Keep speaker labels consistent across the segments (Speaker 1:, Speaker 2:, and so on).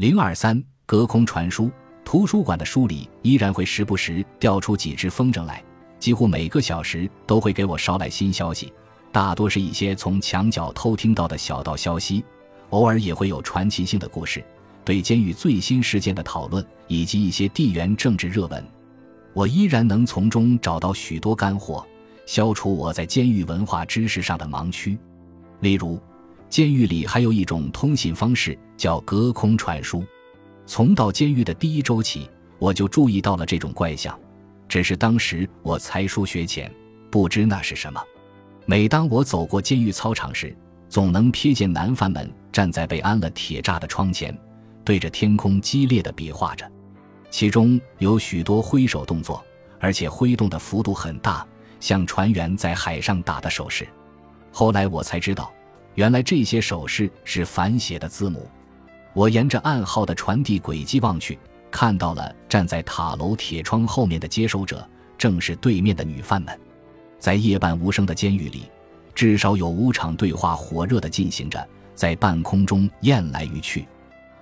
Speaker 1: 零二三隔空传书，图书馆的书里依然会时不时掉出几只风筝来，几乎每个小时都会给我捎来新消息，大多是一些从墙角偷听到的小道消息，偶尔也会有传奇性的故事，对监狱最新事件的讨论以及一些地缘政治热文，我依然能从中找到许多干货，消除我在监狱文化知识上的盲区，例如。监狱里还有一种通信方式，叫隔空传书。从到监狱的第一周起，我就注意到了这种怪象。只是当时我才疏学浅，不知那是什么。每当我走过监狱操场时，总能瞥见男犯们站在被安了铁栅的窗前，对着天空激烈的比划着。其中有许多挥手动作，而且挥动的幅度很大，像船员在海上打的手势。后来我才知道。原来这些手势是反写的字母。我沿着暗号的传递轨迹望去，看到了站在塔楼铁窗后面的接收者，正是对面的女犯们。在夜半无声的监狱里，至少有五场对话火热地进行着，在半空中雁来鱼去。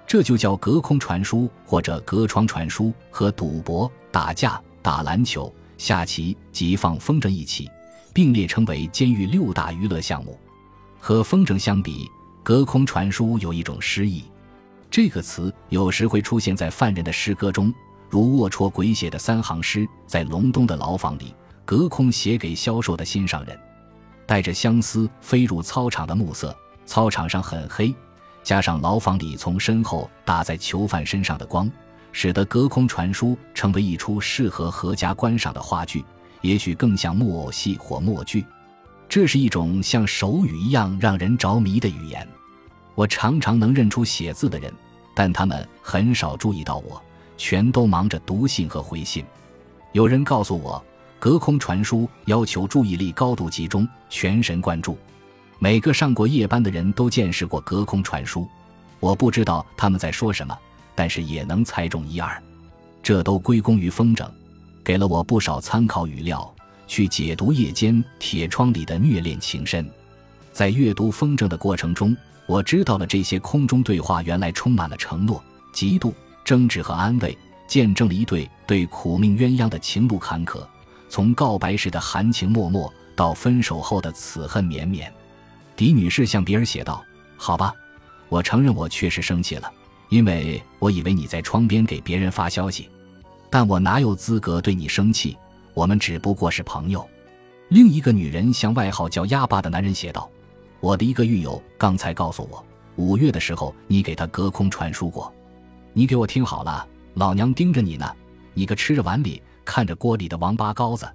Speaker 1: 这就叫隔空传书，或者隔窗传书，和赌博、打架、打篮球、下棋及放风筝一起并列，称为监狱六大娱乐项目。和风筝相比，隔空传书有一种诗意。这个词有时会出现在犯人的诗歌中，如龌龊鬼写的三行诗，在隆冬的牢房里隔空写给消瘦的心上人。带着相思飞入操场的暮色，操场上很黑，加上牢房里从身后打在囚犯身上的光，使得隔空传书成为一出适合合家观赏的话剧，也许更像木偶戏或默剧。这是一种像手语一样让人着迷的语言，我常常能认出写字的人，但他们很少注意到我，全都忙着读信和回信。有人告诉我，隔空传书要求注意力高度集中，全神贯注。每个上过夜班的人都见识过隔空传书，我不知道他们在说什么，但是也能猜中一二。这都归功于风筝，给了我不少参考语料。去解读夜间铁窗里的虐恋情深，在阅读风筝的过程中，我知道了这些空中对话原来充满了承诺、嫉妒、争执和安慰，见证了一对对苦命鸳鸯的情路坎坷，从告白时的含情脉脉到分手后的此恨绵绵。狄女士向比尔写道：“好吧，我承认我确实生气了，因为我以为你在窗边给别人发消息，但我哪有资格对你生气？”我们只不过是朋友。另一个女人向外号叫鸭巴的男人写道：“我的一个狱友刚才告诉我，五月的时候你给他隔空传输过。你给我听好了，老娘盯着你呢，你个吃着碗里看着锅里的王八羔子。”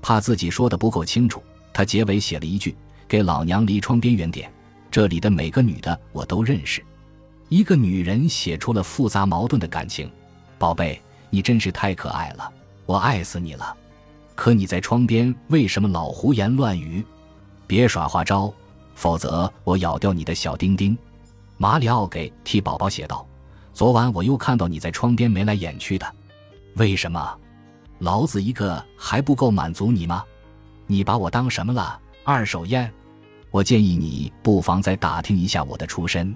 Speaker 1: 怕自己说的不够清楚，他结尾写了一句：“给老娘离窗边远点。”这里的每个女的我都认识。一个女人写出了复杂矛盾的感情：“宝贝，你真是太可爱了，我爱死你了。”可你在窗边为什么老胡言乱语？别耍花招，否则我咬掉你的小丁丁。马里奥给替宝宝写道：“昨晚我又看到你在窗边眉来眼去的，为什么？老子一个还不够满足你吗？你把我当什么了？二手烟？我建议你不妨再打听一下我的出身。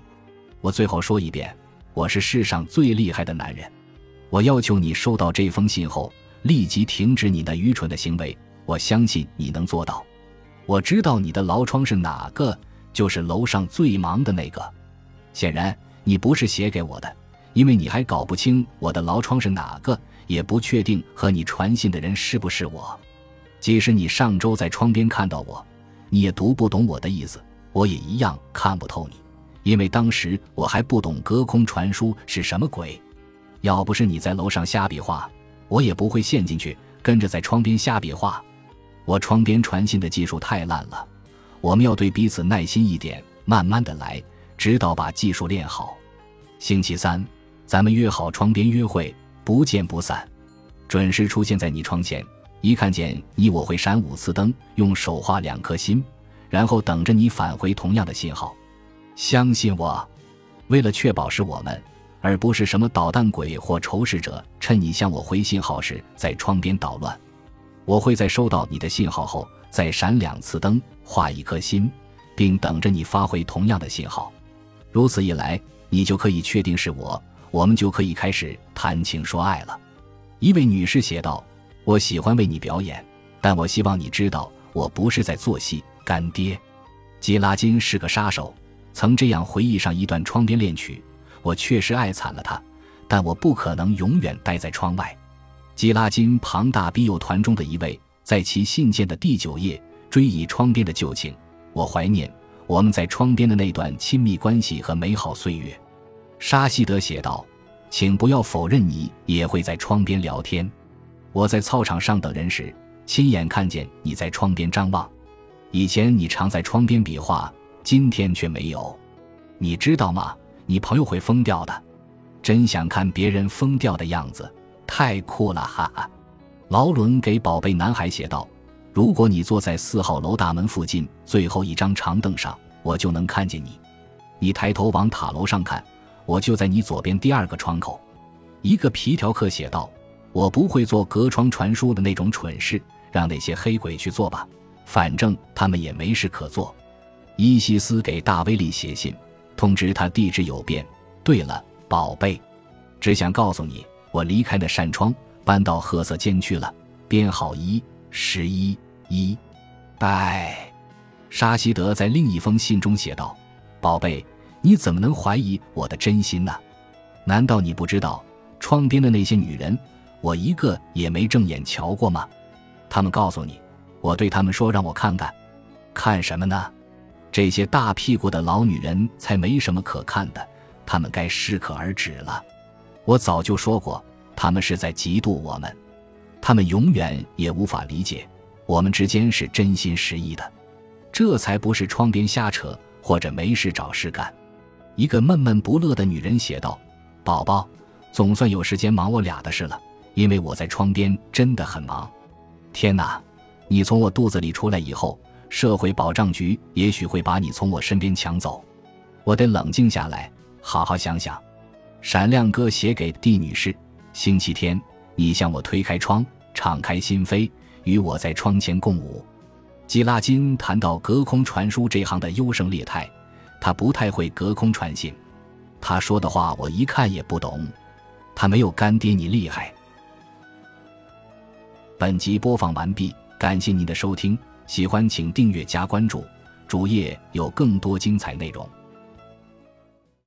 Speaker 1: 我最后说一遍，我是世上最厉害的男人。我要求你收到这封信后。”立即停止你那愚蠢的行为！我相信你能做到。我知道你的牢窗是哪个，就是楼上最忙的那个。显然，你不是写给我的，因为你还搞不清我的牢窗是哪个，也不确定和你传信的人是不是我。即使你上周在窗边看到我，你也读不懂我的意思，我也一样看不透你，因为当时我还不懂隔空传书是什么鬼。要不是你在楼上瞎比划。我也不会陷进去，跟着在窗边瞎比划。我窗边传信的技术太烂了，我们要对彼此耐心一点，慢慢的来，直到把技术练好。星期三，咱们约好窗边约会，不见不散。准时出现在你窗前，一看见你，我会闪五次灯，用手画两颗心，然后等着你返回同样的信号。相信我，为了确保是我们。而不是什么捣蛋鬼或仇视者，趁你向我回信号时在窗边捣乱。我会在收到你的信号后再闪两次灯，画一颗心，并等着你发回同样的信号。如此一来，你就可以确定是我，我们就可以开始谈情说爱了。一位女士写道：“我喜欢为你表演，但我希望你知道，我不是在做戏，干爹。”基拉金是个杀手，曾这样回忆上一段窗边恋曲：“我确实爱惨了他，但我不可能永远待在窗外。”基拉金庞大笔友团中的一位，在其信件的第九页追忆窗边的旧情：“我怀念我们在窗边的那段亲密关系和美好岁月。”沙希德写道：“请不要否认，你也会在窗边聊天。我在操场上等人时，亲眼看见你在窗边张望。以前你常在窗边比划，今天却没有。你知道吗？你朋友会疯掉的。真想看别人疯掉的样子，太酷了，哈哈。”劳伦给宝贝男孩写道：“如果你坐在四号楼大门附近最后一张长凳上，我就能看见你。你抬头往塔楼上看。”我就在你左边第二个窗口，一个皮条客写道：“我不会做隔窗传书的那种蠢事，让那些黑鬼去做吧，反正他们也没事可做。”伊西斯给大威利写信，通知他地址有变。对了，宝贝，只想告诉你，我离开那扇窗，搬到褐色监区了，编号一十一一。拜。沙希德在另一封信中写道：“宝贝。”你怎么能怀疑我的真心呢？难道你不知道窗边的那些女人，我一个也没正眼瞧过吗？他们告诉你，我对他们说让我看看，看什么呢？这些大屁股的老女人才没什么可看的，她们该适可而止了。我早就说过，她们是在嫉妒我们，她们永远也无法理解我们之间是真心实意的，这才不是窗边瞎扯或者没事找事干。一个闷闷不乐的女人写道：“宝宝，总算有时间忙我俩的事了，因为我在窗边真的很忙。天哪，你从我肚子里出来以后，社会保障局也许会把你从我身边抢走。我得冷静下来，好好想想。”闪亮哥写给蒂女士：“星期天，你向我推开窗，敞开心扉，与我在窗前共舞。”基拉金谈到隔空传书这行的优胜劣汰。他不太会隔空传信，他说的话我一看也不懂。他没有干爹你厉害。本集播放完毕，感谢您的收听，喜欢请订阅加关注，主页有更多精彩内容。